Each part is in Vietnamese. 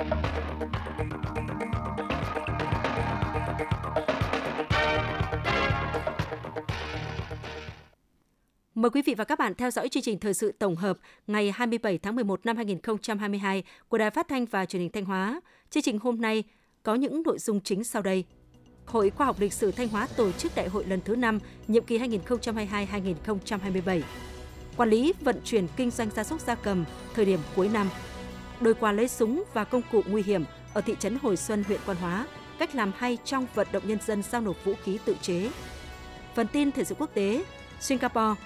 Mời quý vị và các bạn theo dõi chương trình thời sự tổng hợp ngày 27 tháng 11 năm 2022 của Đài Phát thanh và Truyền hình Thanh Hóa. Chương trình hôm nay có những nội dung chính sau đây. Hội Khoa học Lịch sử Thanh Hóa tổ chức đại hội lần thứ 5, nhiệm kỳ 2022-2027. Quản lý vận chuyển kinh doanh gia súc gia cầm thời điểm cuối năm. Đôi qua lấy súng và công cụ nguy hiểm ở thị trấn Hồi Xuân, huyện Quan Hóa, cách làm hay trong vận động nhân dân giao nộp vũ khí tự chế. Phần tin thể sự quốc tế, Singapore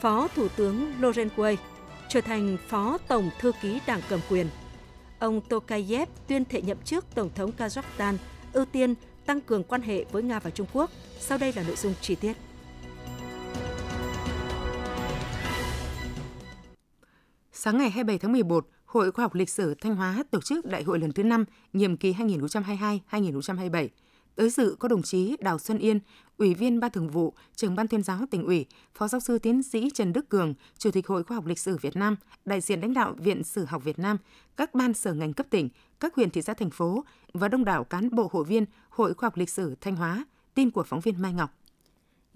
Phó Thủ tướng Loren Quay trở thành Phó Tổng Thư ký Đảng cầm quyền. Ông Tokayev tuyên thệ nhậm chức Tổng thống Kazakhstan ưu tiên tăng cường quan hệ với Nga và Trung Quốc. Sau đây là nội dung chi tiết. Sáng ngày 27 tháng 11, Hội Khoa học Lịch sử Thanh Hóa tổ chức đại hội lần thứ 5, nhiệm kỳ 2022-2027. Tới dự có đồng chí Đào Xuân Yên, Ủy viên Ban Thường vụ, Trưởng Ban Tuyên giáo tỉnh ủy, Phó giáo sư tiến sĩ Trần Đức Cường, Chủ tịch Hội Khoa học Lịch sử Việt Nam, đại diện lãnh đạo Viện Sử học Việt Nam, các ban sở ngành cấp tỉnh, các huyện thị xã thành phố và đông đảo cán bộ hội viên Hội Khoa học Lịch sử Thanh Hóa. Tin của phóng viên Mai Ngọc.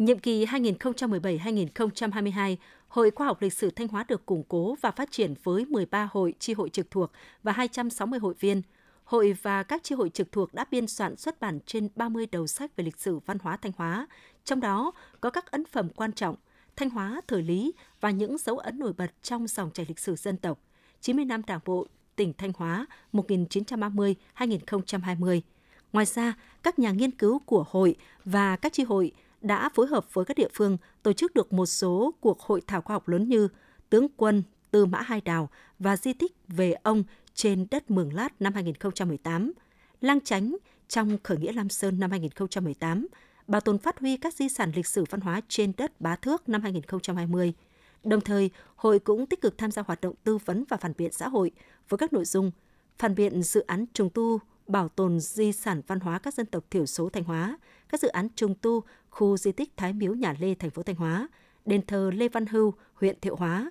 Nhiệm kỳ 2017-2022, Hội Khoa học Lịch sử Thanh Hóa được củng cố và phát triển với 13 hội, chi hội trực thuộc và 260 hội viên – Hội và các chi hội trực thuộc đã biên soạn xuất bản trên 30 đầu sách về lịch sử văn hóa Thanh Hóa, trong đó có các ấn phẩm quan trọng, Thanh Hóa thời lý và những dấu ấn nổi bật trong dòng chảy lịch sử dân tộc, 90 năm Đảng bộ tỉnh Thanh Hóa 1930-2020. Ngoài ra, các nhà nghiên cứu của hội và các chi hội đã phối hợp với các địa phương tổ chức được một số cuộc hội thảo khoa học lớn như Tướng quân Tư Mã Hai Đào và di tích về ông trên đất Mường Lát năm 2018, Lang Chánh trong khởi nghĩa Lam Sơn năm 2018, bảo tồn phát huy các di sản lịch sử văn hóa trên đất Bá Thước năm 2020. Đồng thời, hội cũng tích cực tham gia hoạt động tư vấn và phản biện xã hội với các nội dung phản biện dự án trùng tu bảo tồn di sản văn hóa các dân tộc thiểu số Thanh Hóa, các dự án trùng tu khu di tích Thái Miếu Nhà Lê thành phố Thanh Hóa, đền thờ Lê Văn Hưu, huyện Thiệu Hóa,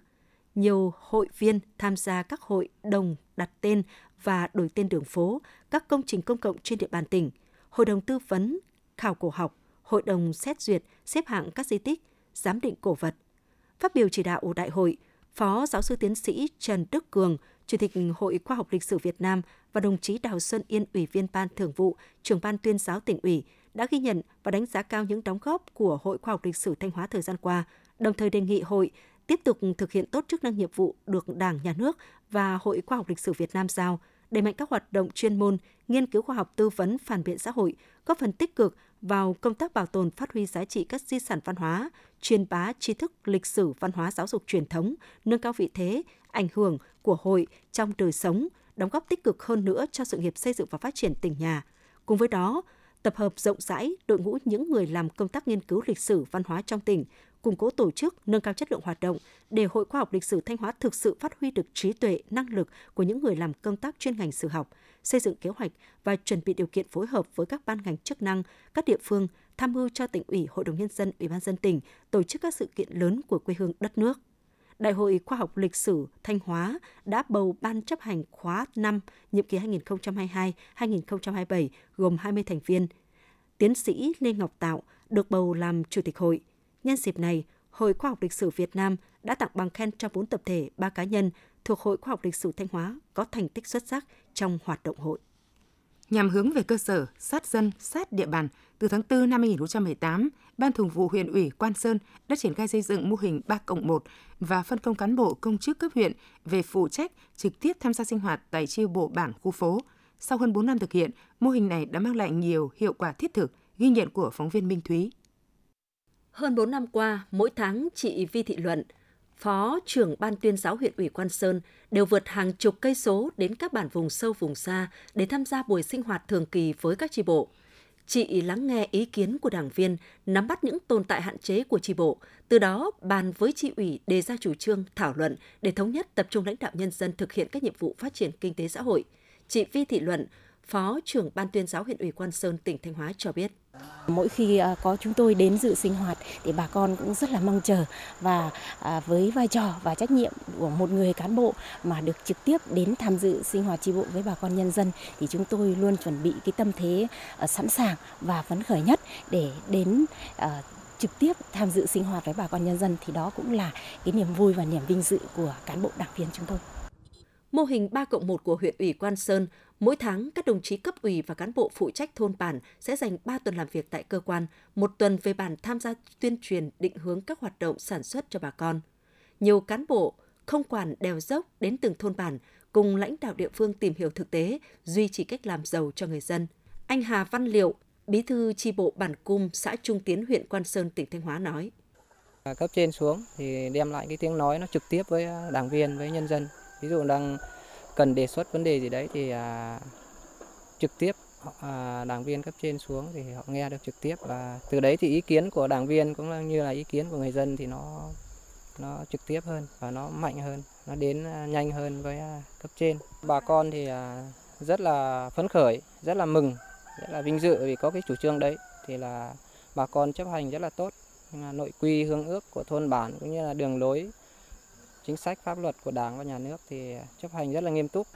nhiều hội viên tham gia các hội đồng đặt tên và đổi tên đường phố, các công trình công cộng trên địa bàn tỉnh, hội đồng tư vấn, khảo cổ học, hội đồng xét duyệt, xếp hạng các di tích, giám định cổ vật. Phát biểu chỉ đạo đại hội, Phó giáo sư tiến sĩ Trần Đức Cường, Chủ tịch Hội Khoa học Lịch sử Việt Nam và đồng chí Đào Xuân Yên, Ủy viên Ban Thường vụ, trưởng Ban tuyên giáo tỉnh ủy đã ghi nhận và đánh giá cao những đóng góp của Hội Khoa học Lịch sử Thanh Hóa thời gian qua, đồng thời đề nghị hội tiếp tục thực hiện tốt chức năng nhiệm vụ được Đảng, Nhà nước và Hội Khoa học Lịch sử Việt Nam giao, đẩy mạnh các hoạt động chuyên môn, nghiên cứu khoa học tư vấn phản biện xã hội, góp phần tích cực vào công tác bảo tồn phát huy giá trị các di sản văn hóa, truyền bá tri thức lịch sử văn hóa giáo dục truyền thống, nâng cao vị thế, ảnh hưởng của hội trong đời sống, đóng góp tích cực hơn nữa cho sự nghiệp xây dựng và phát triển tỉnh nhà. Cùng với đó, tập hợp rộng rãi đội ngũ những người làm công tác nghiên cứu lịch sử văn hóa trong tỉnh, củng cố tổ chức, nâng cao chất lượng hoạt động để Hội Khoa học Lịch sử Thanh Hóa thực sự phát huy được trí tuệ, năng lực của những người làm công tác chuyên ngành sử học, xây dựng kế hoạch và chuẩn bị điều kiện phối hợp với các ban ngành chức năng, các địa phương tham mưu cho tỉnh ủy, hội đồng nhân dân, ủy ban dân tỉnh tổ chức các sự kiện lớn của quê hương đất nước. Đại hội Khoa học Lịch sử Thanh Hóa đã bầu ban chấp hành khóa 5 nhiệm kỳ 2022-2027 gồm 20 thành viên. Tiến sĩ Lê Ngọc Tạo được bầu làm chủ tịch hội. Nhân dịp này, Hội Khoa học Lịch sử Việt Nam đã tặng bằng khen cho 4 tập thể, 3 cá nhân thuộc Hội Khoa học Lịch sử Thanh Hóa có thành tích xuất sắc trong hoạt động hội. Nhằm hướng về cơ sở, sát dân, sát địa bàn, từ tháng 4 năm 2018, Ban Thường vụ huyện ủy Quan Sơn đã triển khai xây dựng mô hình 3 cộng 1 và phân công cán bộ công chức cấp huyện về phụ trách trực tiếp tham gia sinh hoạt tại chi bộ bản khu phố. Sau hơn 4 năm thực hiện, mô hình này đã mang lại nhiều hiệu quả thiết thực, ghi nhận của phóng viên Minh Thúy. Hơn 4 năm qua, mỗi tháng chị Vi Thị Luận, Phó trưởng Ban tuyên giáo huyện ủy Quan Sơn đều vượt hàng chục cây số đến các bản vùng sâu vùng xa để tham gia buổi sinh hoạt thường kỳ với các tri bộ. Chị lắng nghe ý kiến của đảng viên, nắm bắt những tồn tại hạn chế của tri bộ, từ đó bàn với tri ủy đề ra chủ trương, thảo luận để thống nhất tập trung lãnh đạo nhân dân thực hiện các nhiệm vụ phát triển kinh tế xã hội. Chị Vi Thị Luận, Phó trưởng Ban tuyên giáo huyện ủy Quan Sơn, tỉnh Thanh Hóa cho biết. Mỗi khi à, có chúng tôi đến dự sinh hoạt thì bà con cũng rất là mong chờ và à, với vai trò và trách nhiệm của một người cán bộ mà được trực tiếp đến tham dự sinh hoạt tri bộ với bà con nhân dân thì chúng tôi luôn chuẩn bị cái tâm thế à, sẵn sàng và phấn khởi nhất để đến trực tiếp tham dự sinh hoạt với bà con nhân dân thì đó cũng là cái niềm vui và niềm vinh dự của cán bộ đảng viên chúng tôi. Mô hình 3 cộng 1 của huyện ủy Quan Sơn, mỗi tháng các đồng chí cấp ủy và cán bộ phụ trách thôn bản sẽ dành 3 tuần làm việc tại cơ quan, một tuần về bản tham gia tuyên truyền định hướng các hoạt động sản xuất cho bà con. Nhiều cán bộ không quản đèo dốc đến từng thôn bản, cùng lãnh đạo địa phương tìm hiểu thực tế, duy trì cách làm giàu cho người dân. Anh Hà Văn Liệu, Bí thư chi bộ bản Cung, xã Trung Tiến, huyện Quan Sơn, tỉnh Thanh Hóa nói. Cấp trên xuống thì đem lại cái tiếng nói nó trực tiếp với đảng viên, với nhân dân ví dụ đang cần đề xuất vấn đề gì đấy thì à, trực tiếp à, đảng viên cấp trên xuống thì họ nghe được trực tiếp và từ đấy thì ý kiến của đảng viên cũng như là ý kiến của người dân thì nó nó trực tiếp hơn và nó mạnh hơn nó đến à, nhanh hơn với à, cấp trên. Bà con thì à, rất là phấn khởi rất là mừng rất là vinh dự vì có cái chủ trương đấy. Thì là bà con chấp hành rất là tốt. Nội quy hương ước của thôn bản cũng như là đường lối chính sách pháp luật của Đảng và nhà nước thì chấp hành rất là nghiêm túc.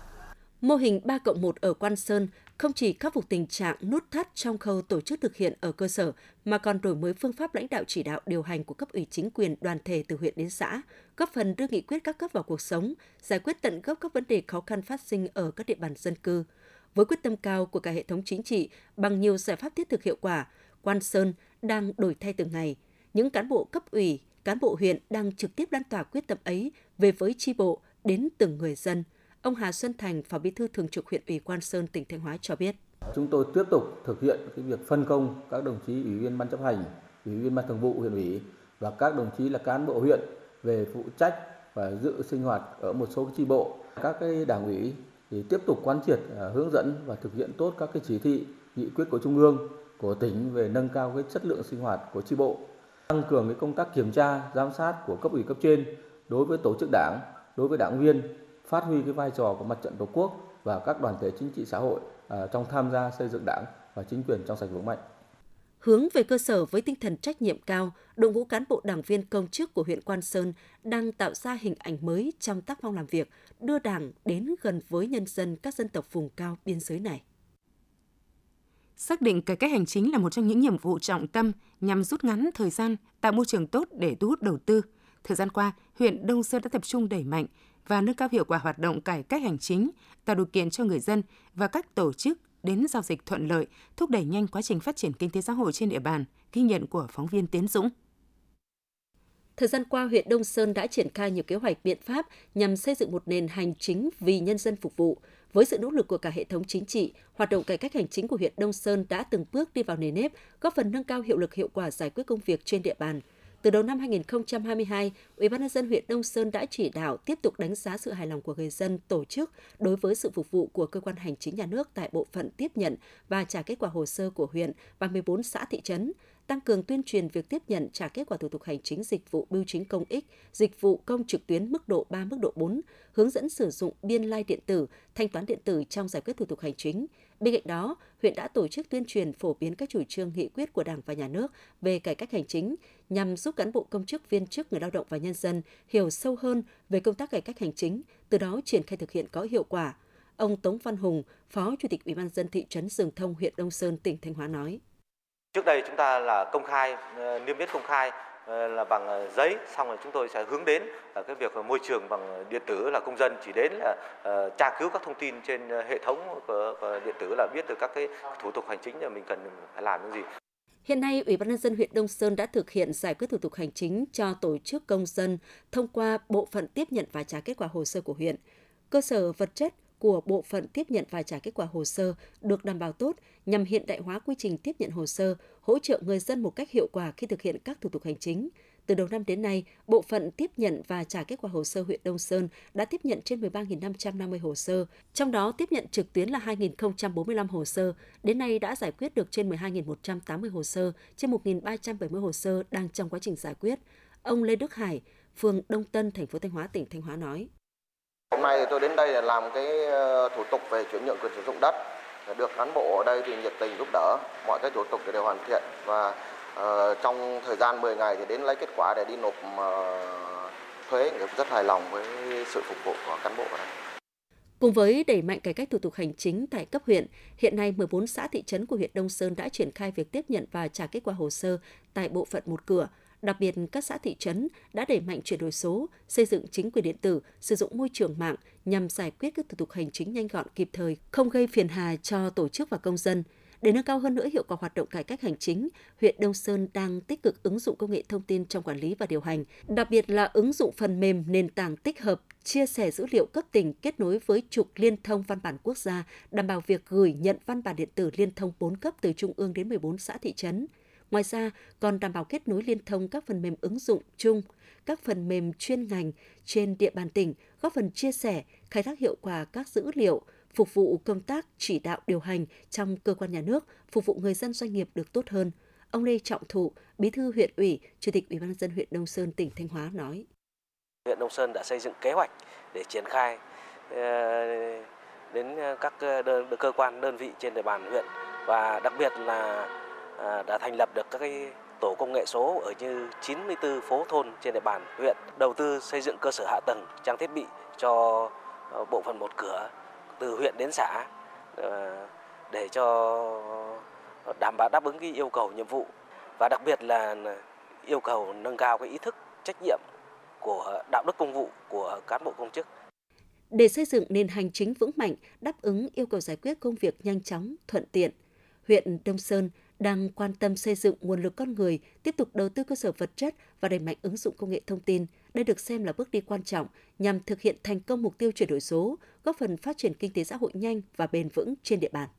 Mô hình 3 cộng 1 ở Quan Sơn không chỉ khắc phục tình trạng nút thắt trong khâu tổ chức thực hiện ở cơ sở, mà còn đổi mới phương pháp lãnh đạo chỉ đạo điều hành của cấp ủy chính quyền đoàn thể từ huyện đến xã, góp phần đưa nghị quyết các cấp vào cuộc sống, giải quyết tận gốc các vấn đề khó khăn phát sinh ở các địa bàn dân cư. Với quyết tâm cao của cả hệ thống chính trị, bằng nhiều giải pháp thiết thực hiệu quả, Quan Sơn đang đổi thay từng ngày. Những cán bộ cấp ủy, cán bộ huyện đang trực tiếp lan tỏa quyết tâm ấy về với tri bộ đến từng người dân. Ông Hà Xuân Thành, Phó Bí thư Thường trực huyện ủy Quan Sơn, tỉnh Thanh Hóa cho biết. Chúng tôi tiếp tục thực hiện cái việc phân công các đồng chí ủy viên ban chấp hành, ủy viên ban thường vụ huyện ủy và các đồng chí là cán bộ huyện về phụ trách và dự sinh hoạt ở một số tri bộ. Các cái đảng ủy thì tiếp tục quán triệt, à, hướng dẫn và thực hiện tốt các cái chỉ thị, nghị quyết của trung ương, của tỉnh về nâng cao cái chất lượng sinh hoạt của tri bộ tăng cường cái công tác kiểm tra giám sát của cấp ủy cấp trên đối với tổ chức đảng đối với đảng viên phát huy cái vai trò của mặt trận tổ quốc và các đoàn thể chính trị xã hội à, trong tham gia xây dựng đảng và chính quyền trong sạch vững mạnh hướng về cơ sở với tinh thần trách nhiệm cao, đội ngũ cán bộ đảng viên công chức của huyện Quan Sơn đang tạo ra hình ảnh mới trong tác phong làm việc, đưa Đảng đến gần với nhân dân các dân tộc vùng cao biên giới này. Xác định cải cách hành chính là một trong những nhiệm vụ trọng tâm nhằm rút ngắn thời gian, tạo môi trường tốt để thu hút đầu tư. Thời gian qua, huyện Đông Sơn đã tập trung đẩy mạnh và nâng cao hiệu quả hoạt động cải cách hành chính, tạo điều kiện cho người dân và các tổ chức đến giao dịch thuận lợi, thúc đẩy nhanh quá trình phát triển kinh tế xã hội trên địa bàn, ghi nhận của phóng viên Tiến Dũng. Thời gian qua, huyện Đông Sơn đã triển khai nhiều kế hoạch biện pháp nhằm xây dựng một nền hành chính vì nhân dân phục vụ, với sự nỗ lực của cả hệ thống chính trị, hoạt động cải cách hành chính của huyện Đông Sơn đã từng bước đi vào nền nếp, góp phần nâng cao hiệu lực hiệu quả giải quyết công việc trên địa bàn. Từ đầu năm 2022, Ủy ban nhân dân huyện Đông Sơn đã chỉ đạo tiếp tục đánh giá sự hài lòng của người dân tổ chức đối với sự phục vụ của cơ quan hành chính nhà nước tại bộ phận tiếp nhận và trả kết quả hồ sơ của huyện và 14 xã thị trấn, tăng cường tuyên truyền việc tiếp nhận trả kết quả thủ tục hành chính dịch vụ bưu chính công ích, dịch vụ công trực tuyến mức độ 3, mức độ 4, hướng dẫn sử dụng biên lai điện tử, thanh toán điện tử trong giải quyết thủ tục hành chính. Bên cạnh đó, huyện đã tổ chức tuyên truyền phổ biến các chủ trương nghị quyết của Đảng và Nhà nước về cải cách hành chính nhằm giúp cán bộ công chức viên chức người lao động và nhân dân hiểu sâu hơn về công tác cải cách hành chính, từ đó triển khai thực hiện có hiệu quả. Ông Tống Văn Hùng, Phó Chủ tịch Ủy ban dân thị trấn Sừng Thông, huyện Đông Sơn, tỉnh Thanh Hóa nói. Trước đây chúng ta là công khai, ờ, niêm yết công khai ờ, là bằng ờ, giấy, xong rồi chúng tôi sẽ hướng đến là cái việc môi trường bằng điện tử là công dân chỉ đến là tra cứu các thông tin trên hệ thống của, của điện tử là biết được các cái thủ tục hành chính là mình cần phải làm những gì. Hiện nay, Ủy ban nhân dân huyện Đông Sơn đã thực hiện giải quyết thủ tục hành chính cho tổ chức công dân thông qua bộ phận tiếp nhận và trả kết quả hồ sơ của huyện. Cơ sở vật chất của bộ phận tiếp nhận và trả kết quả hồ sơ được đảm bảo tốt nhằm hiện đại hóa quy trình tiếp nhận hồ sơ, hỗ trợ người dân một cách hiệu quả khi thực hiện các thủ tục hành chính. Từ đầu năm đến nay, bộ phận tiếp nhận và trả kết quả hồ sơ huyện Đông Sơn đã tiếp nhận trên 13.550 hồ sơ, trong đó tiếp nhận trực tuyến là 2.045 hồ sơ. Đến nay đã giải quyết được trên 12.180 hồ sơ, trên 1.370 hồ sơ đang trong quá trình giải quyết. Ông Lê Đức Hải, phường Đông Tân, thành phố Thanh Hóa, tỉnh Thanh Hóa nói. Hôm nay thì tôi đến đây để làm cái ờ, thủ tục về chuyển nhượng quyền sử dụng đất được cán bộ ở đây thì nhiệt tình giúp đỡ mọi cái thủ tục thì đều hoàn thiện và uh, trong thời gian 10 ngày thì đến lấy kết quả để đi nộp uh, thuế rất hài lòng với sự phục vụ của cán bộ ở đây. Cùng với đẩy mạnh cải cách thủ tục hành chính tại cấp huyện, hiện nay 14 xã thị trấn của huyện Đông Sơn đã triển khai việc tiếp nhận và trả kết quả hồ sơ tại bộ phận một cửa. Đặc biệt, các xã thị trấn đã đẩy mạnh chuyển đổi số, xây dựng chính quyền điện tử, sử dụng môi trường mạng nhằm giải quyết các thủ tục hành chính nhanh gọn kịp thời, không gây phiền hà cho tổ chức và công dân. Để nâng cao hơn nữa hiệu quả hoạt động cải cách hành chính, huyện Đông Sơn đang tích cực ứng dụng công nghệ thông tin trong quản lý và điều hành, đặc biệt là ứng dụng phần mềm nền tảng tích hợp chia sẻ dữ liệu cấp tỉnh kết nối với trục liên thông văn bản quốc gia, đảm bảo việc gửi nhận văn bản điện tử liên thông 4 cấp từ trung ương đến 14 xã thị trấn. Ngoài ra, còn đảm bảo kết nối liên thông các phần mềm ứng dụng chung, các phần mềm chuyên ngành trên địa bàn tỉnh, góp phần chia sẻ, khai thác hiệu quả các dữ liệu, phục vụ công tác chỉ đạo điều hành trong cơ quan nhà nước, phục vụ người dân doanh nghiệp được tốt hơn. Ông Lê Trọng Thụ, Bí thư huyện ủy, Chủ tịch Ủy ban nhân dân huyện Đông Sơn tỉnh Thanh Hóa nói: Huyện Đông Sơn đã xây dựng kế hoạch để triển khai ờ, đến các ờ, đơn, cơ quan đơn vị trên địa bàn huyện và đặc biệt là À, đã thành lập được các cái tổ công nghệ số ở như 94 phố thôn trên địa bàn huyện đầu tư xây dựng cơ sở hạ tầng trang thiết bị cho à, bộ phận một cửa từ huyện đến xã à, để cho đảm bảo đáp ứng cái yêu cầu nhiệm vụ và đặc biệt là yêu cầu nâng cao cái ý thức trách nhiệm của đạo đức công vụ của cán bộ công chức. Để xây dựng nền hành chính vững mạnh, đáp ứng yêu cầu giải quyết công việc nhanh chóng, thuận tiện, huyện Đông Sơn đang quan tâm xây dựng nguồn lực con người, tiếp tục đầu tư cơ sở vật chất và đẩy mạnh ứng dụng công nghệ thông tin. Đây được xem là bước đi quan trọng nhằm thực hiện thành công mục tiêu chuyển đổi số, góp phần phát triển kinh tế xã hội nhanh và bền vững trên địa bàn.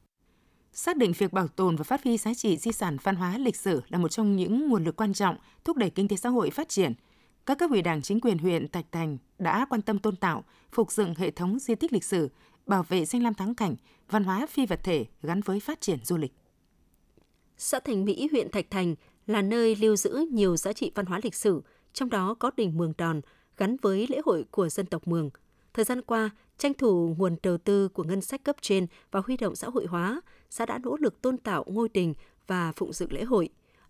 Xác định việc bảo tồn và phát huy giá trị di sản văn hóa lịch sử là một trong những nguồn lực quan trọng thúc đẩy kinh tế xã hội phát triển. Các cấp ủy đảng chính quyền huyện Thạch Thành đã quan tâm tôn tạo, phục dựng hệ thống di tích lịch sử, bảo vệ danh lam thắng cảnh, văn hóa phi vật thể gắn với phát triển du lịch. Xã Thành Mỹ, huyện Thạch Thành là nơi lưu giữ nhiều giá trị văn hóa lịch sử, trong đó có đình Mường Đòn gắn với lễ hội của dân tộc Mường. Thời gian qua, tranh thủ nguồn đầu tư của ngân sách cấp trên và huy động xã hội hóa, xã đã nỗ lực tôn tạo ngôi đình và phụng dựng lễ hội.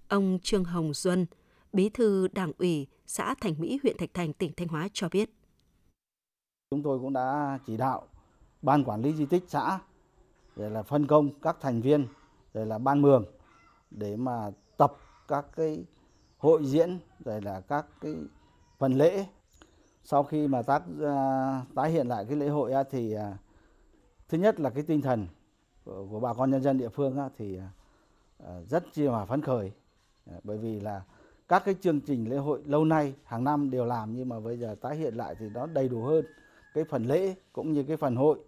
Ông Trương Hồng Duân, Bí thư Đảng ủy xã Thành Mỹ, huyện Thạch Thành, tỉnh Thanh Hóa cho biết. Chúng tôi cũng đã chỉ đạo ban quản lý di tích xã để là phân công các thành viên rồi là ban mường để mà tập các cái hội diễn rồi là các cái phần lễ. Sau khi mà tác uh, tái hiện lại cái lễ hội uh, thì uh, thứ nhất là cái tinh thần của, của bà con nhân dân địa phương uh, thì uh, rất chi là phấn khởi. Uh, bởi vì là các cái chương trình lễ hội lâu nay hàng năm đều làm nhưng mà bây giờ tái hiện lại thì nó đầy đủ hơn cái phần lễ cũng như cái phần hội.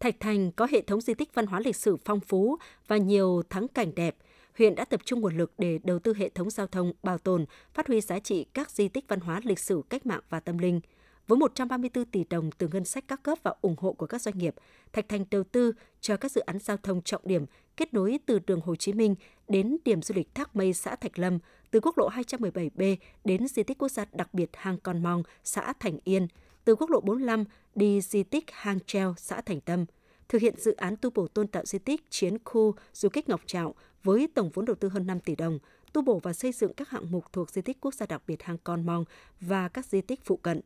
Thạch Thành có hệ thống di tích văn hóa lịch sử phong phú và nhiều thắng cảnh đẹp. Huyện đã tập trung nguồn lực để đầu tư hệ thống giao thông, bảo tồn, phát huy giá trị các di tích văn hóa lịch sử cách mạng và tâm linh. Với 134 tỷ đồng từ ngân sách các cấp và ủng hộ của các doanh nghiệp, Thạch Thành đầu tư cho các dự án giao thông trọng điểm kết nối từ đường Hồ Chí Minh đến điểm du lịch Thác Mây xã Thạch Lâm, từ quốc lộ 217B đến di tích quốc gia đặc biệt Hang Con Mong, xã Thành Yên, từ quốc lộ 45 đi di tích Hang Treo, xã Thành Tâm, thực hiện dự án tu bổ tôn tạo di tích chiến khu du kích Ngọc Trạo với tổng vốn đầu tư hơn 5 tỷ đồng, tu bổ và xây dựng các hạng mục thuộc di tích quốc gia đặc biệt Hang Con Mong và các di tích phụ cận.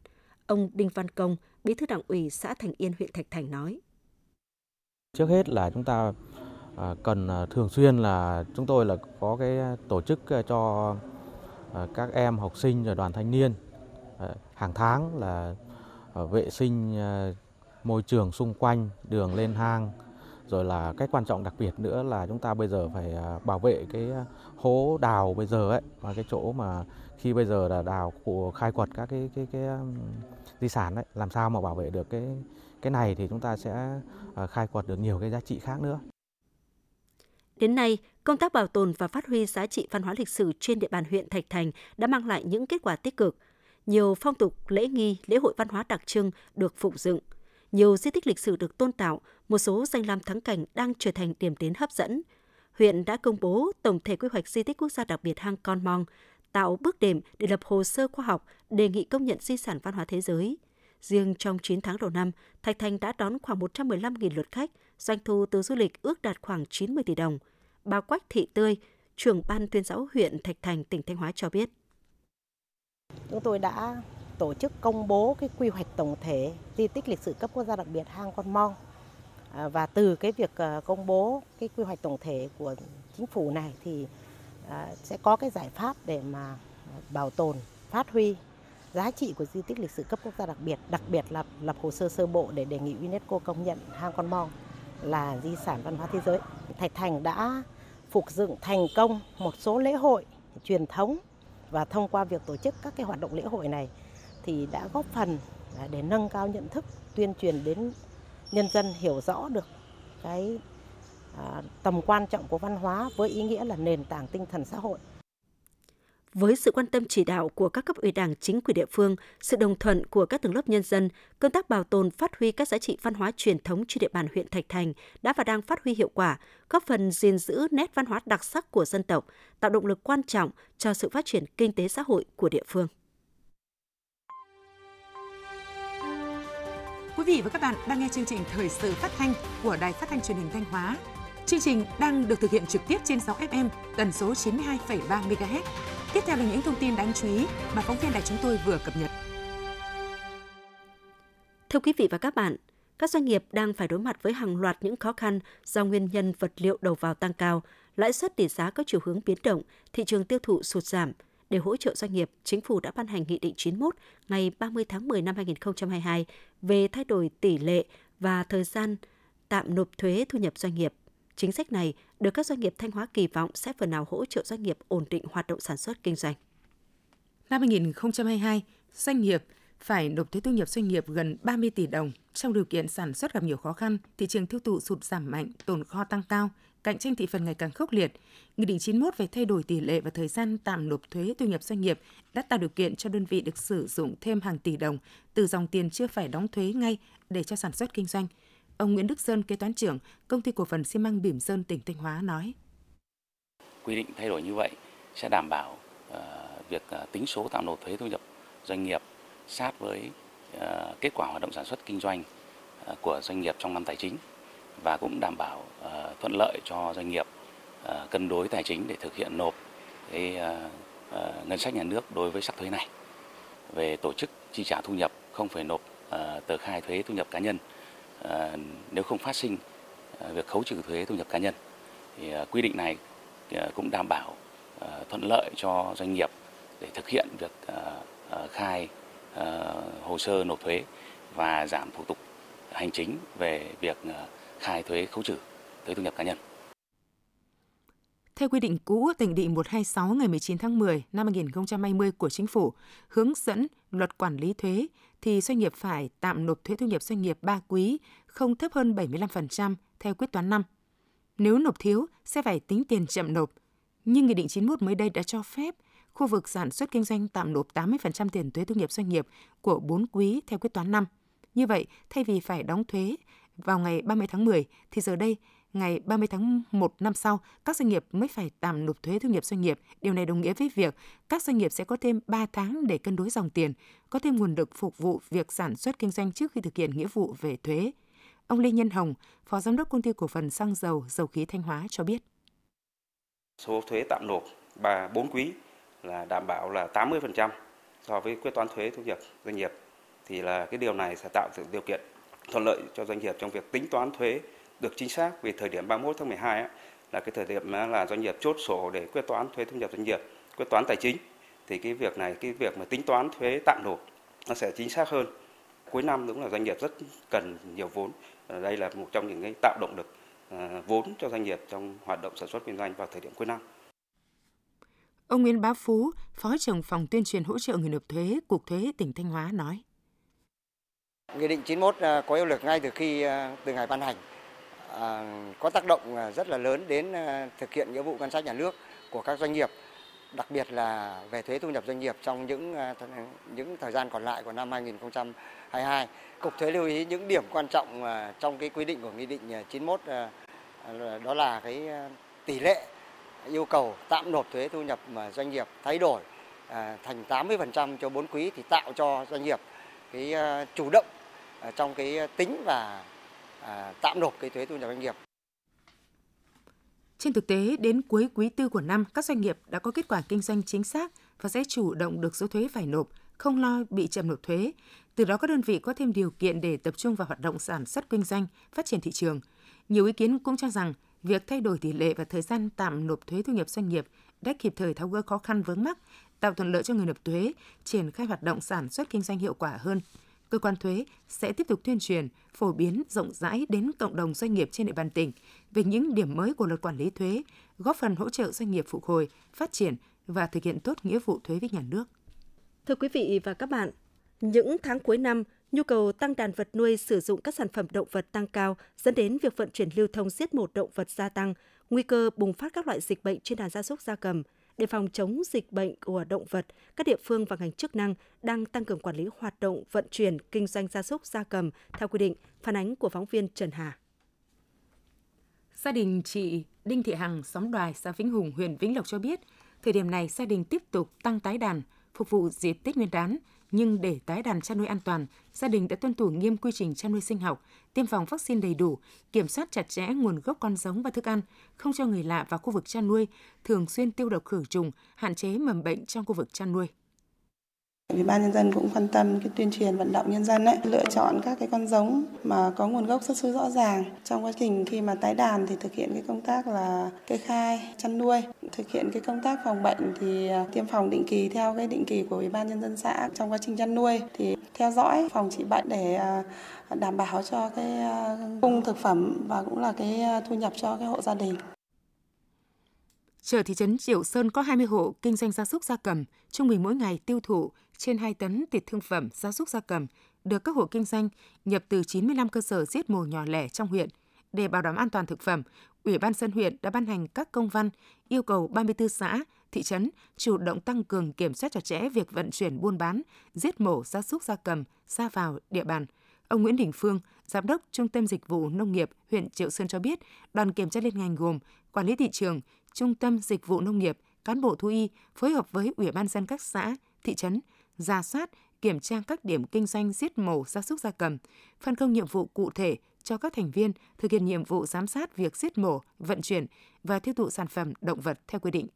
Ông Đinh Văn Công, Bí thư Đảng ủy xã Thành Yên, huyện Thạch Thành nói: Trước hết là chúng ta à, cần à, thường xuyên là chúng tôi là có cái tổ chức à, cho các em học sinh và đoàn thanh niên hàng tháng là vệ sinh ờ, môi trường xung quanh đường lên hang rồi là cái quan trọng đặc biệt nữa là chúng ta bây giờ phải ờ, bảo vệ cái ờ, hố đào bây giờ ấy và cái chỗ mà khi bây giờ là đào của khai quật các cái cái cái di sản đấy làm sao mà bảo vệ được cái cái này thì chúng ta sẽ khai quật được nhiều cái giá trị khác nữa. Đến nay, công tác bảo tồn và phát huy giá trị văn hóa lịch sử trên địa bàn huyện Thạch Thành đã mang lại những kết quả tích cực. Nhiều phong tục, lễ nghi, lễ hội văn hóa đặc trưng được phụng dựng – nhiều di tích lịch sử được tôn tạo, một số danh lam thắng cảnh đang trở thành điểm đến hấp dẫn. Huyện đã công bố tổng thể quy hoạch di tích quốc gia đặc biệt hang Con Mong, tạo bước đệm để lập hồ sơ khoa học đề nghị công nhận di sản văn hóa thế giới. Riêng trong 9 tháng đầu năm, Thạch Thành đã đón khoảng 115.000 lượt khách, doanh thu từ du lịch ước đạt khoảng 90 tỷ đồng. Bà Quách Thị Tươi, trưởng ban tuyên giáo huyện Thạch Thành, tỉnh Thanh Hóa cho biết. Chúng tôi đã tổ chức công bố cái quy hoạch tổng thể di tích lịch sử cấp quốc gia đặc biệt hang Con Mong. À, và từ cái việc à, công bố cái quy hoạch tổng thể của chính phủ này thì à, sẽ có cái giải pháp để mà bảo tồn, phát huy giá trị của di tích lịch sử cấp quốc gia đặc biệt, đặc biệt là lập hồ sơ sơ bộ để đề nghị UNESCO công nhận hang Con Mong là di sản văn hóa thế giới. Thạch Thành đã phục dựng thành công một số lễ hội truyền thống và thông qua việc tổ chức các cái hoạt động lễ hội này thì đã góp phần để nâng cao nhận thức, tuyên truyền đến nhân dân hiểu rõ được cái à, tầm quan trọng của văn hóa với ý nghĩa là nền tảng tinh thần xã hội. Với sự quan tâm chỉ đạo của các cấp ủy đảng chính quyền địa phương, sự đồng thuận của các tầng lớp nhân dân, công tác bảo tồn phát huy các giá trị văn hóa truyền thống trên địa bàn huyện Thạch Thành đã và đang phát huy hiệu quả, góp phần gìn giữ nét văn hóa đặc sắc của dân tộc, tạo động lực quan trọng cho sự phát triển kinh tế xã hội của địa phương. Quý vị và các bạn đang nghe chương trình Thời sự phát thanh của Đài Phát thanh Truyền hình Thanh Hóa. Chương trình đang được thực hiện trực tiếp trên 6 FM tần số 92,3 MHz. Tiếp theo là những thông tin đáng chú ý mà phóng viên đài chúng tôi vừa cập nhật. Thưa quý vị và các bạn, các doanh nghiệp đang phải đối mặt với hàng loạt những khó khăn do nguyên nhân vật liệu đầu vào tăng cao, lãi suất tỷ giá có chiều hướng biến động, thị trường tiêu thụ sụt giảm. Để hỗ trợ doanh nghiệp, Chính phủ đã ban hành Nghị định 91 ngày 30 tháng 10 năm 2022 về thay đổi tỷ lệ và thời gian tạm nộp thuế thu nhập doanh nghiệp Chính sách này được các doanh nghiệp Thanh Hóa kỳ vọng sẽ phần nào hỗ trợ doanh nghiệp ổn định hoạt động sản xuất kinh doanh. Năm 2022, doanh nghiệp phải nộp thuế thu nhập doanh nghiệp gần 30 tỷ đồng trong điều kiện sản xuất gặp nhiều khó khăn, thị trường tiêu thụ sụt giảm mạnh, tồn kho tăng cao, cạnh tranh thị phần ngày càng khốc liệt. Nghị định 91 về thay đổi tỷ lệ và thời gian tạm nộp thuế thu nhập doanh nghiệp đã tạo điều kiện cho đơn vị được sử dụng thêm hàng tỷ đồng từ dòng tiền chưa phải đóng thuế ngay để cho sản xuất kinh doanh – Ông Nguyễn Đức Sơn, kế toán trưởng công ty cổ phần xi măng Bỉm Sơn tỉnh Thanh Hóa nói: Quy định thay đổi như vậy sẽ đảm bảo uh, việc uh, tính số tạm nộp thuế thu nhập doanh nghiệp sát với uh, kết quả hoạt động sản xuất kinh doanh uh, của doanh nghiệp trong năm tài chính và cũng đảm bảo uh, thuận lợi cho doanh nghiệp uh, cân đối tài chính để thực hiện nộp cái uh, uh, ngân sách nhà nước đối với sắc thuế này. Về tổ chức chi trả thu nhập không phải nộp uh, tờ khai thuế thu nhập cá nhân Ờ, nếu không phát sinh ờ, việc khấu trừ thuế thu nhập cá nhân thì ờ, quy định này cũng đảm bảo thuận lợi cho doanh nghiệp để thực hiện việc khai hồ sơ nộp thuế và giảm thủ tục hành chính về việc khai thuế khấu trừ thuế thu nhập cá nhân. Theo quy định cũ tại Nghị định 126 ngày 19 tháng 10 năm 2020 của Chính phủ, hướng dẫn luật quản lý thuế thì doanh nghiệp phải tạm nộp thuế thu nhập doanh nghiệp 3 quý không thấp hơn 75% theo quyết toán năm. Nếu nộp thiếu sẽ phải tính tiền chậm nộp. Nhưng Nghị định 91 mới đây đã cho phép khu vực sản xuất kinh doanh tạm nộp 80% tiền thuế thu nhập doanh nghiệp của 4 quý theo quyết toán năm. Như vậy, thay vì phải đóng thuế vào ngày 30 tháng 10 thì giờ đây ngày 30 tháng 1 năm sau, các doanh nghiệp mới phải tạm nộp thuế thu nhập doanh nghiệp. Điều này đồng nghĩa với việc các doanh nghiệp sẽ có thêm 3 tháng để cân đối dòng tiền, có thêm nguồn lực phục vụ việc sản xuất kinh doanh trước khi thực hiện nghĩa vụ về thuế. Ông Lê Nhân Hồng, Phó Giám đốc Công ty Cổ phần Xăng dầu Dầu khí Thanh Hóa cho biết. Số thuế tạm nộp 3 4 quý là đảm bảo là 80% so với quyết toán thuế thu nhập doanh nghiệp thì là cái điều này sẽ tạo sự điều kiện thuận lợi cho doanh nghiệp trong việc tính toán thuế được chính xác vì thời điểm 31 tháng 12 á, là cái thời điểm là doanh nghiệp chốt sổ để quyết toán thuế thu nhập doanh nghiệp, quyết toán tài chính thì cái việc này cái việc mà tính toán thuế tạm nộp nó sẽ chính xác hơn. Cuối năm đúng là doanh nghiệp rất cần nhiều vốn. Đây là một trong những cái tạo động lực à, vốn cho doanh nghiệp trong hoạt động sản xuất kinh doanh vào thời điểm cuối năm. Ông Nguyễn Bá Phú, Phó trưởng phòng tuyên truyền hỗ trợ người nộp thuế, Cục Thuế tỉnh Thanh Hóa nói. Nghị định 91 à, có hiệu lực ngay từ khi à, từ ngày ban hành À, có tác động à, rất là lớn đến à, thực hiện nghĩa vụ ngân sách nhà nước của các doanh nghiệp, đặc biệt là về thuế thu nhập doanh nghiệp trong những những thời gian còn lại của năm 2022. Cục thuế lưu ý những điểm quan trọng trong cái quy định của nghị định 91 đó là cái tỷ lệ yêu cầu tạm nộp thuế thu nhập mà doanh nghiệp thay đổi thành 80% cho 4 quý thì tạo cho doanh nghiệp cái chủ động trong cái tính và À, tạm nộp cái thuế thu nhập doanh nghiệp. Trên thực tế, đến cuối quý tư của năm, các doanh nghiệp đã có kết quả kinh doanh chính xác và sẽ chủ động được số thuế phải nộp, không lo bị chậm nộp thuế. Từ đó các đơn vị có thêm điều kiện để tập trung vào hoạt động sản xuất kinh doanh, phát triển thị trường. Nhiều ý kiến cũng cho rằng việc thay đổi tỷ lệ và thời gian tạm nộp thuế thu nhập doanh nghiệp đã kịp thời tháo gỡ khó khăn vướng mắc, tạo thuận lợi cho người nộp thuế, triển khai hoạt động sản xuất kinh doanh hiệu quả hơn. Cơ quan thuế sẽ tiếp tục tuyên truyền, phổ biến rộng rãi đến cộng đồng doanh nghiệp trên địa bàn tỉnh về những điểm mới của luật quản lý thuế, góp phần hỗ trợ doanh nghiệp phục hồi, phát triển và thực hiện tốt nghĩa vụ thuế với nhà nước. Thưa quý vị và các bạn, những tháng cuối năm, nhu cầu tăng đàn vật nuôi sử dụng các sản phẩm động vật tăng cao dẫn đến việc vận chuyển lưu thông giết mổ động vật gia tăng, nguy cơ bùng phát các loại dịch bệnh trên đàn gia súc gia cầm. Để phòng chống dịch bệnh của động vật, các địa phương và ngành chức năng đang tăng cường quản lý hoạt động vận chuyển kinh doanh gia súc gia cầm theo quy định, phản ánh của phóng viên Trần Hà. Gia đình chị Đinh Thị Hằng, xóm Đoài, xã Vĩnh Hùng, huyện Vĩnh Lộc cho biết, thời điểm này gia đình tiếp tục tăng tái đàn, phục vụ dịp Tết Nguyên đán, nhưng để tái đàn chăn nuôi an toàn, gia đình đã tuân thủ nghiêm quy trình chăn nuôi sinh học, tiêm phòng vaccine đầy đủ, kiểm soát chặt chẽ nguồn gốc con giống và thức ăn, không cho người lạ vào khu vực chăn nuôi, thường xuyên tiêu độc khử trùng, hạn chế mầm bệnh trong khu vực chăn nuôi. Ủy ban nhân dân cũng quan tâm cái tuyên truyền vận động nhân dân ấy, lựa chọn các cái con giống mà có nguồn gốc xuất xứ rõ ràng. Trong quá trình khi mà tái đàn thì thực hiện cái công tác là kê khai, chăn nuôi, thực hiện cái công tác phòng bệnh thì à, tiêm phòng định kỳ theo cái định kỳ của Ủy ban nhân dân xã trong quá trình chăn nuôi thì theo dõi phòng trị bệnh để à, đảm bảo cho cái à, cung thực phẩm và cũng là cái thu nhập cho cái hộ gia đình. Chợ thị trấn Triệu Sơn có 20 hộ kinh doanh gia súc gia cầm, trung bình mỗi ngày tiêu thụ trên 2 tấn thịt thương phẩm gia súc gia cầm được các hộ kinh doanh nhập từ 95 cơ sở giết mổ nhỏ lẻ trong huyện. Để bảo đảm an toàn thực phẩm, Ủy ban dân huyện đã ban hành các công văn yêu cầu 34 xã, thị trấn chủ động tăng cường kiểm soát chặt chẽ việc vận chuyển buôn bán, giết mổ gia súc gia cầm ra vào địa bàn. Ông Nguyễn Đình Phương, Giám đốc Trung tâm Dịch vụ Nông nghiệp huyện Triệu Sơn cho biết, đoàn kiểm tra liên ngành gồm Quản lý thị trường, Trung tâm Dịch vụ Nông nghiệp, cán bộ thú y phối hợp với Ủy ban dân các xã, thị trấn, ra soát, kiểm tra các điểm kinh doanh giết mổ gia súc gia cầm, phân công nhiệm vụ cụ thể cho các thành viên thực hiện nhiệm vụ giám sát việc giết mổ, vận chuyển và tiêu thụ sản phẩm động vật theo quy định.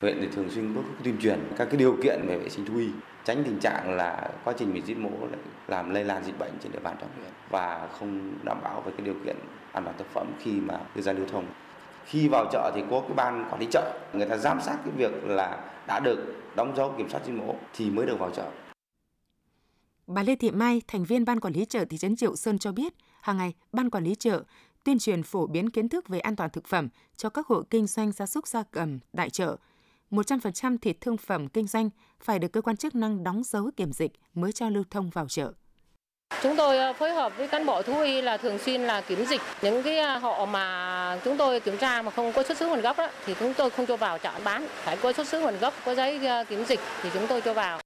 Huyện thì thường xuyên bước tuyên truyền các cái điều kiện về vệ sinh thú y, tránh tình trạng là quá trình mình giết mổ làm lây lan dịch bệnh trên địa bàn trong huyện và không đảm bảo về cái điều kiện an toàn thực phẩm khi mà đưa ra lưu thông. Khi vào chợ thì có cái ban quản lý chợ, người ta giám sát cái việc là đã được đóng dấu kiểm soát giết mổ thì mới được vào chợ. Bà Lê Thị Mai, thành viên ban quản lý chợ thị trấn Triệu Sơn cho biết, hàng ngày ban quản lý chợ tuyên truyền phổ biến kiến thức về an toàn thực phẩm cho các hộ kinh doanh gia súc gia cầm tại chợ. 100% thịt thương phẩm kinh doanh phải được cơ quan chức năng đóng dấu kiểm dịch mới cho lưu thông vào chợ. Chúng tôi ờ, phối hợp với cán bộ thú y là thường xuyên là kiểm dịch những cái ờ, họ mà chúng tôi kiểm tra mà không có xuất xứ nguồn gốc đó, thì chúng tôi không cho vào chợ bán, phải có xuất xứ nguồn gốc, có giấy ờ, kiểm dịch thì chúng tôi cho vào.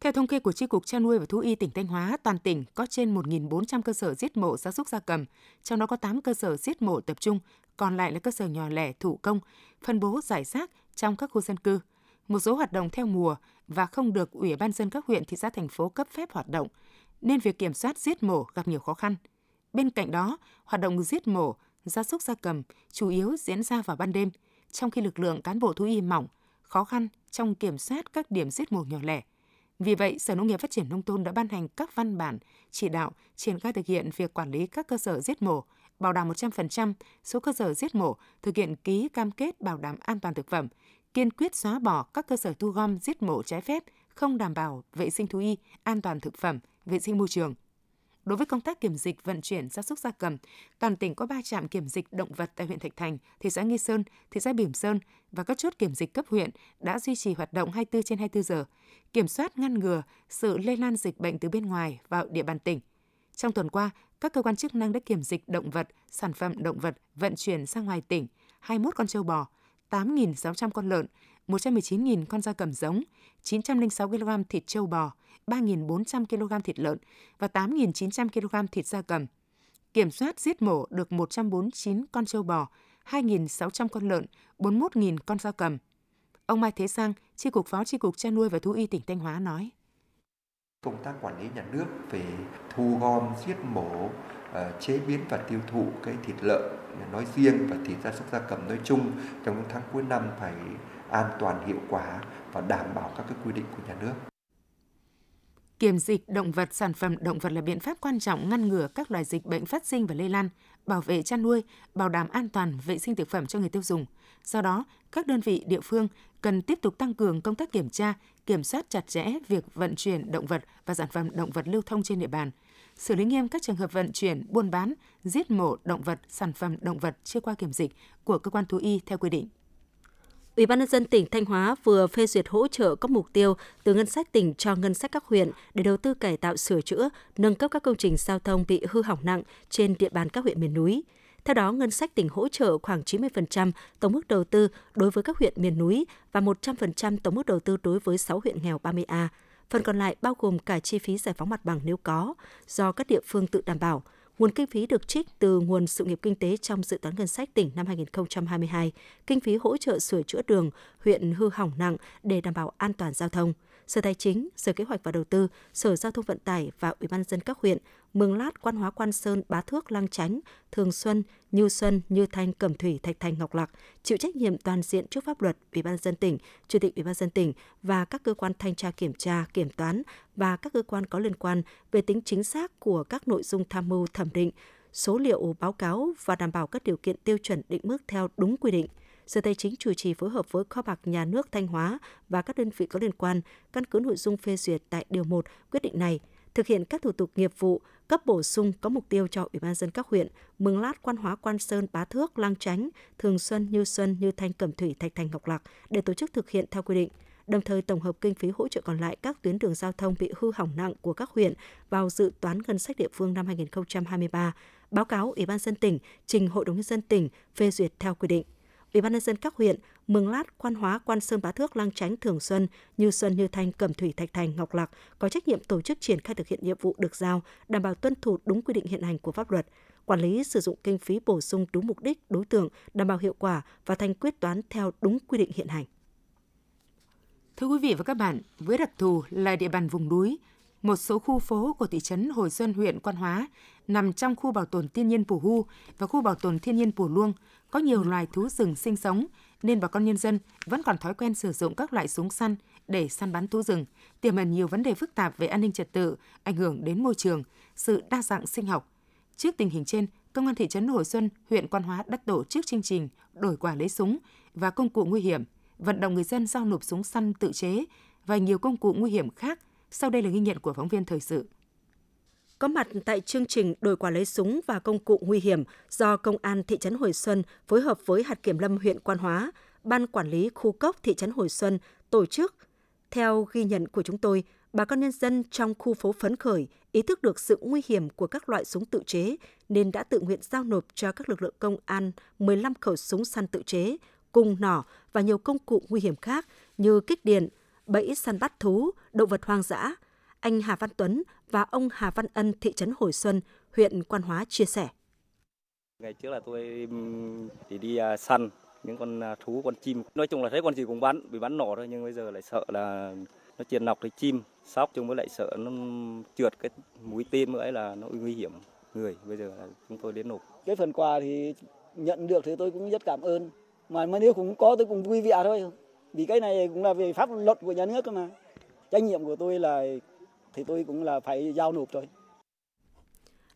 Theo thống kê của Chi cục Chăn nuôi và Thú y tỉnh Thanh Hóa, toàn tỉnh có trên 1.400 cơ sở giết mổ gia súc gia cầm, trong đó có 8 cơ sở giết mổ tập trung, còn lại là cơ sở nhỏ lẻ thủ công, phân bố giải rác trong các khu dân cư. Một số hoạt động theo mùa và không được Ủy ban dân các huyện, thị xã, thành phố cấp phép hoạt động, nên việc kiểm soát giết mổ gặp nhiều khó khăn. Bên cạnh đó, hoạt động giết mổ gia súc gia cầm chủ yếu diễn ra vào ban đêm, trong khi lực lượng cán bộ thú y mỏng, khó khăn trong kiểm soát các điểm giết mổ nhỏ lẻ. Vì vậy, Sở Nông nghiệp Phát triển Nông thôn đã ban hành các văn bản chỉ đạo triển khai thực hiện việc quản lý các cơ sở giết mổ, bảo đảm 100% số cơ sở giết mổ thực hiện ký cam kết bảo đảm an toàn thực phẩm, kiên quyết xóa bỏ các cơ sở thu gom giết mổ trái phép, không đảm bảo vệ sinh thú y, an toàn thực phẩm, vệ sinh môi trường. Đối với công tác kiểm dịch vận chuyển gia súc gia cầm, toàn tỉnh có 3 trạm kiểm dịch động vật tại huyện Thạch Thành, thị xã Nghi Sơn, thị xã Bỉm Sơn và các chốt kiểm dịch cấp huyện đã duy trì hoạt động 24 trên 24 giờ, kiểm soát ngăn ngừa sự lây lan dịch bệnh từ bên ngoài vào địa bàn tỉnh. Trong tuần qua, các cơ quan chức năng đã kiểm dịch động vật, sản phẩm động vật vận chuyển sang ngoài tỉnh, 21 con trâu bò, 8.600 con lợn, 119.000 con da cầm giống, 906 kg thịt trâu bò, 3.400 kg thịt lợn và 8.900 kg thịt da cầm. Kiểm soát giết mổ được 149 con trâu bò, 2.600 con lợn, 41.000 con da cầm. Ông Mai Thế Sang, Chi cục Phó Chi cục Chăn nuôi và Thú y tỉnh Thanh Hóa nói. Công tác quản lý nhà nước về thu gom, giết mổ ờ, chế biến và tiêu thụ cái thịt lợn nói riêng và thịt gia súc gia cầm nói chung trong những tháng cuối năm phải an toàn hiệu quả và đảm bảo các cái quy định của nhà nước. Kiểm dịch động vật, sản phẩm động vật là biện pháp quan trọng ngăn ngừa các loài dịch bệnh phát sinh và lây lan, bảo vệ chăn nuôi, bảo đảm an toàn vệ sinh thực phẩm cho người tiêu dùng. Do đó, các đơn vị địa phương cần tiếp tục tăng cường công tác kiểm tra, kiểm soát chặt chẽ việc vận chuyển động vật và sản phẩm động vật lưu thông trên địa bàn, xử lý nghiêm các trường hợp vận chuyển, buôn bán, giết mổ động vật, sản phẩm động vật chưa qua kiểm dịch của cơ quan thú y theo quy định. Ủy ban nhân dân tỉnh Thanh Hóa vừa phê duyệt hỗ trợ các mục tiêu từ ngân sách tỉnh cho ngân sách các huyện để đầu tư cải tạo sửa chữa, nâng cấp các công trình giao thông bị hư hỏng nặng trên địa bàn các huyện miền núi. Theo đó, ngân sách tỉnh hỗ trợ khoảng 90% tổng mức đầu tư đối với các huyện miền núi và 100% tổng mức đầu tư đối với 6 huyện nghèo 30A. Phần còn lại bao gồm cả chi phí giải phóng mặt bằng nếu có, do các địa phương tự đảm bảo – Nguồn kinh phí được trích từ nguồn sự nghiệp kinh tế trong dự toán ngân sách tỉnh năm 2022, kinh phí hỗ trợ sửa chữa đường huyện hư hỏng nặng để đảm bảo an toàn giao thông. Sở Tài chính, Sở Kế hoạch và Đầu tư, Sở Giao thông Vận tải và Ủy ban dân các huyện Mường Lát, Quan Hóa, Quan Sơn, Bá Thước, Lăng Chánh, Thường Xuân, Như Xuân, Như Thanh, Cẩm Thủy, Thạch Thành, Ngọc Lặc chịu trách nhiệm toàn diện trước pháp luật, Ủy ban dân tỉnh, Chủ tịch Ủy ban dân tỉnh và các cơ quan thanh tra kiểm tra, kiểm toán và các cơ quan có liên quan về tính chính xác của các nội dung tham mưu thẩm định, số liệu báo cáo và đảm bảo các điều kiện tiêu chuẩn định mức theo đúng quy định. Sở Tài chính chủ trì phối hợp với Kho bạc Nhà nước Thanh Hóa và các đơn vị có liên quan căn cứ nội dung phê duyệt tại điều 1 quyết định này, thực hiện các thủ tục nghiệp vụ, cấp bổ sung có mục tiêu cho Ủy ban dân các huyện Mường Lát, Quan Hóa, Quan Sơn, Bá Thước, Lang Chánh, Thường Xuân, Như Xuân, Như Thanh, Cẩm Thủy, Thạch Thành, Ngọc lạc để tổ chức thực hiện theo quy định đồng thời tổng hợp kinh phí hỗ trợ còn lại các tuyến đường giao thông bị hư hỏng nặng của các huyện vào dự toán ngân sách địa phương năm 2023, báo cáo Ủy ban dân tỉnh trình Hội đồng nhân dân tỉnh phê duyệt theo quy định. Ủy ban nhân dân các huyện Mường Lát, Quan Hóa, Quan Sơn, Bá Thước, Lang Chánh, Thường Xuân, Như Xuân, Như Thanh, Cẩm Thủy, Thạch Thành, Ngọc Lặc có trách nhiệm tổ chức triển khai thực hiện nhiệm vụ được giao, đảm bảo tuân thủ đúng quy định hiện hành của pháp luật, quản lý sử dụng kinh phí bổ sung đúng mục đích, đối tượng, đảm bảo hiệu quả và thành quyết toán theo đúng quy định hiện hành. Thưa quý vị và các bạn, với đặc thù là địa bàn vùng núi, một số khu phố của thị trấn Hồi Xuân, huyện Quan Hóa nằm trong khu bảo tồn thiên nhiên Pù Hu và khu bảo tồn thiên nhiên Pù Luông có nhiều loài thú rừng sinh sống nên bà con nhân dân vẫn còn thói quen sử dụng các loại súng săn để săn bắn thú rừng, tiềm ẩn nhiều vấn đề phức tạp về an ninh trật tự, ảnh hưởng đến môi trường, sự đa dạng sinh học. Trước tình hình trên, Công an thị trấn Hồi Xuân, huyện Quan Hóa đã tổ chức chương trình đổi quả lấy súng và công cụ nguy hiểm, vận động người dân giao nộp súng săn tự chế và nhiều công cụ nguy hiểm khác. Sau đây là ghi nhận của phóng viên thời sự. Có mặt tại chương trình đổi quả lấy súng và công cụ nguy hiểm do Công an thị trấn Hồi Xuân phối hợp với hạt kiểm lâm huyện Quan Hóa, Ban Quản lý Khu Cốc thị trấn Hồi Xuân tổ chức. Theo ghi nhận của chúng tôi, bà con nhân dân trong khu phố phấn khởi ý thức được sự nguy hiểm của các loại súng tự chế nên đã tự nguyện giao nộp cho các lực lượng công an 15 khẩu súng săn tự chế, cung nỏ và nhiều công cụ nguy hiểm khác như kích điện, bẫy săn bắt thú, động vật hoang dã. Anh Hà Văn Tuấn và ông Hà Văn Ân, thị trấn Hồi Xuân, huyện Quan Hóa chia sẻ. Ngày trước là tôi chỉ đi à, săn những con à, thú, con chim. Nói chung là thấy con gì cũng bắn, bị bắn nổ thôi nhưng bây giờ lại sợ là nó triệt nọc thì chim, sóc chung với lại sợ nó trượt cái mũi tên nữa ấy là nó nguy hiểm người. Bây giờ là chúng tôi đến nộp. Cái phần quà thì nhận được thì tôi cũng rất cảm ơn. Mà, mà nếu cũng có tôi cũng vui vẻ thôi. Vì cái này cũng là về pháp luật của nhà nước cơ mà. Trách nhiệm của tôi là thì tôi cũng là phải giao nộp thôi.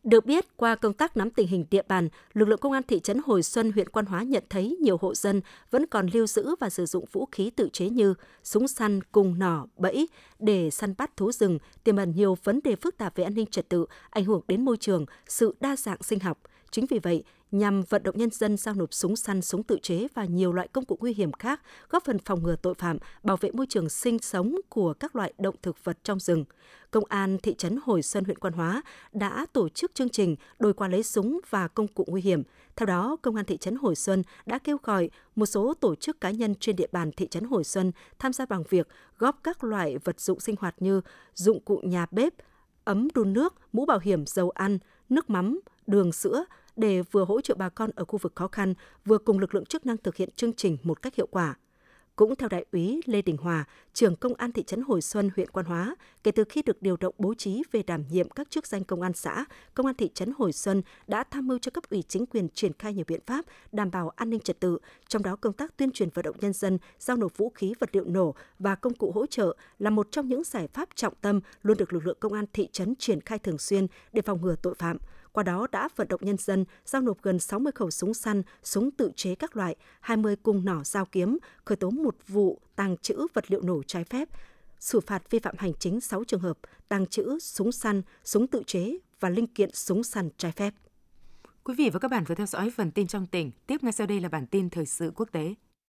Được biết, qua công tác nắm tình hình địa bàn, lực lượng công an thị trấn Hồi Xuân, huyện Quan Hóa nhận thấy nhiều hộ dân vẫn còn lưu giữ và sử dụng vũ khí tự chế như súng săn, cung nỏ, bẫy để săn bắt thú rừng, tiềm ẩn nhiều vấn đề phức tạp về an ninh trật tự, ảnh hưởng đến môi trường, sự đa dạng sinh học. Chính vì vậy, nhằm vận động nhân dân giao nộp súng săn, súng tự chế và nhiều loại công cụ nguy hiểm khác, góp phần phòng ngừa tội phạm, bảo vệ môi trường sinh sống của các loại động thực vật trong rừng. Công an thị trấn Hồi Xuân, huyện Quan Hóa đã tổ chức chương trình đổi qua lấy súng và công cụ nguy hiểm. Theo đó, Công an thị trấn Hồi Xuân đã kêu gọi một số tổ chức cá nhân trên địa bàn thị trấn Hồi Xuân tham gia bằng việc góp các loại vật dụng sinh hoạt như dụng cụ nhà bếp, ấm đun nước, mũ bảo hiểm, dầu ăn, nước mắm, đường sữa, để vừa hỗ trợ bà con ở khu vực khó khăn, vừa cùng lực lượng chức năng thực hiện chương trình một cách hiệu quả. Cũng theo đại úy Lê Đình Hòa, trưởng công an thị trấn Hồi Xuân, huyện Quan Hóa, kể từ khi được điều động bố trí về đảm nhiệm các chức danh công an xã, công an thị trấn Hồi Xuân đã tham mưu cho cấp ủy chính quyền triển khai nhiều biện pháp đảm bảo an ninh trật tự, trong đó công tác tuyên truyền vận động nhân dân giao nộp vũ khí vật liệu nổ và công cụ hỗ trợ là một trong những giải pháp trọng tâm luôn được lực lượng công an thị trấn triển khai thường xuyên để phòng ngừa tội phạm qua đó đã vận động nhân dân giao nộp gần 60 khẩu súng săn, súng tự chế các loại, 20 cung nỏ dao kiếm, khởi tố một vụ tàng trữ vật liệu nổ trái phép, xử phạt vi phạm hành chính 6 trường hợp tàng trữ súng săn, súng tự chế và linh kiện súng săn trái phép. Quý vị và các bạn vừa theo dõi phần tin trong tỉnh. Tiếp ngay sau đây là bản tin thời sự quốc tế.